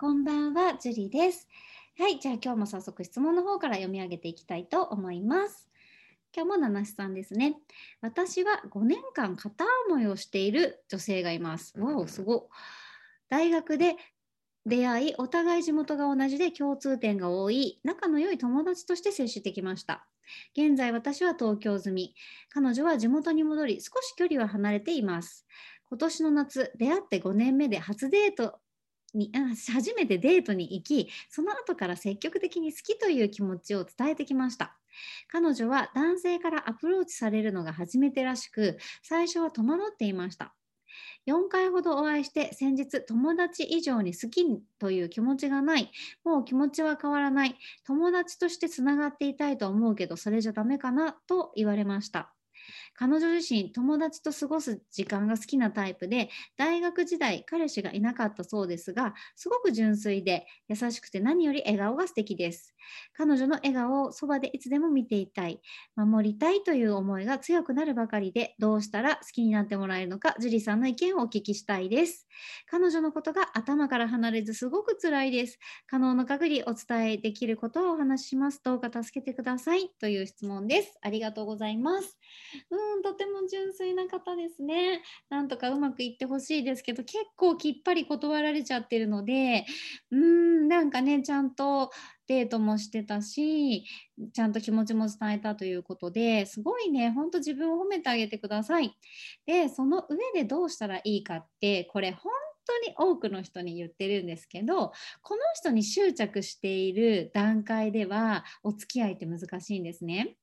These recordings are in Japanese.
こんばんは、ジュリです。はい、じゃあ今日も早速質問の方から読み上げていきたいと思います。今日も七七さんですね。私は5年間片思いをしている女性がいます。わお、すご大学で出会い、お互い地元が同じで共通点が多い、仲の良い友達として接してきました。現在私は東京済み。彼女は地元に戻り、少し距離は離れています。今年の夏、出会って5年目で初デートに初めてデートに行きその後から積極的に好きという気持ちを伝えてきました。彼女は男性からアプローチされるのが初めてらしく最初は戸惑っていました。4回ほどお会いして先日友達以上に好きという気持ちがない。もう気持ちは変わらない。友達としてつながっていたいと思うけどそれじゃダメかなと言われました。彼女自身友達と過ごす時間が好きなタイプで大学時代彼氏がいなかったそうですがすごく純粋で優しくて何より笑顔が素敵です。彼女の笑顔をそばでいつでも見ていたい。守りたいという思いが強くなるばかりでどうしたら好きになってもらえるのか樹里さんの意見をお聞きしたいです。彼女のことが頭から離れずすごく辛いです。可能の限りお伝えできることをお話しします。どうか助けてください。という質問です。ありがとうございます。うん、とても純粋な方ですね。なんとかうまくいってほしいですけど、結構きっぱり断られちゃってるので、うん、なんかね、ちゃんとデートもしてたし、ちゃんと気持ちも伝えたということですごいね、ほんと自分を褒めてあげてください。で、その上でどうしたらいいかって、これ本当に多くの人に言ってるんですけどこの人に執着している段階ではお付き合いって難しいんですね。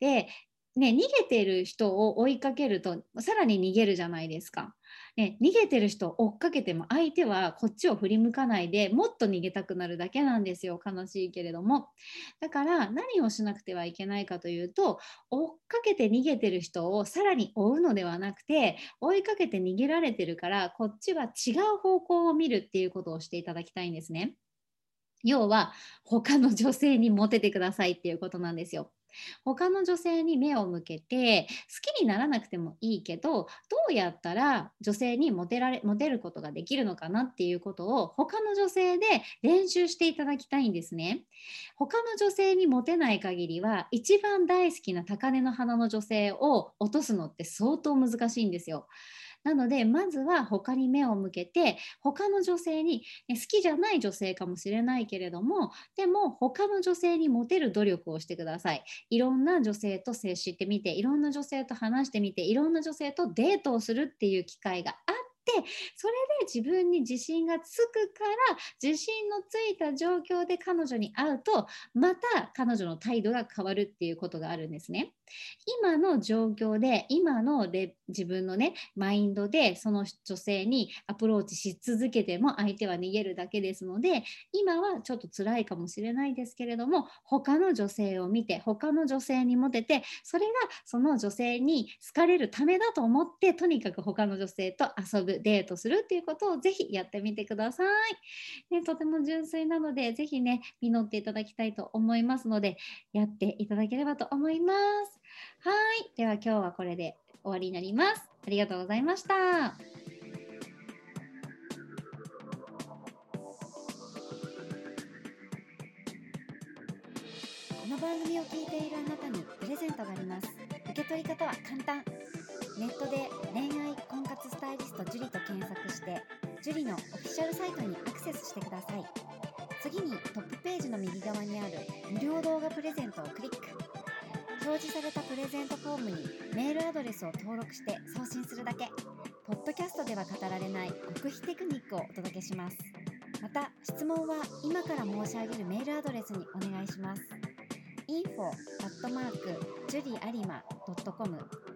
でね、逃げてる人を追いかけるとさらに逃げるじゃないですか。ね、逃げてる人を追っかけても相手はこっちを振り向かないでもっと逃げたくなるだけなんですよ悲しいけれどもだから何をしなくてはいけないかというと追っかけて逃げてる人をさらに追うのではなくて追いかけて逃げられてるからこっちは違う方向を見るっていうことをしていただきたいんですね。要は他の女性にモテてくださいっていうことなんですよ。他の女性に目を向けて好きにならなくてもいいけどどうやったら女性にモテられモテることができるのかなっていうことを他の女性で練習していただきたいんですね。他の女性にモテない限りは一番大好きな高嶺の花の女性を落とすのって相当難しいんですよ。なのでまずは他に目を向けて他の女性に好きじゃない女性かもしれないけれどもでも他の女性にモテる努力をしてください。いろんな女性と接してみていろんな女性と話してみていろんな女性とデートをするっていう機会がそれで自分に自信がつくから自信のついた状況で彼女に会うとまた彼女の態度が変わるっていうことがあるんですね。今の状況で今の自分のねマインドでその女性にアプローチし続けても相手は逃げるだけですので今はちょっと辛いかもしれないですけれども他の女性を見て他の女性にモテてそれがその女性に好かれるためだと思ってとにかく他の女性と遊ぶデートするっていうことをぜひやってみてください。ね、とても純粋なのでぜひね実っていただきたいと思いますのでやっていただければと思います。はい。では今日はこれで終わりになります。ありがとうございました。この番組を聞いているあなたにプレゼントがあります。受け取り方は簡単。ネットで恋愛婚活スタイリスト樹と検索して、樹のオフィシャルサイトにアクセスしてください。次にトップページの右側にある無料動画プレゼントをクリック。表示されたプレゼントフォームにメールアドレスを登録して送信するだけ。ポッドキャストでは語られない極秘テクニックをお届けします。また、質問は今から申し上げるメールアドレスにお願いします。info アットマーク juriarima.com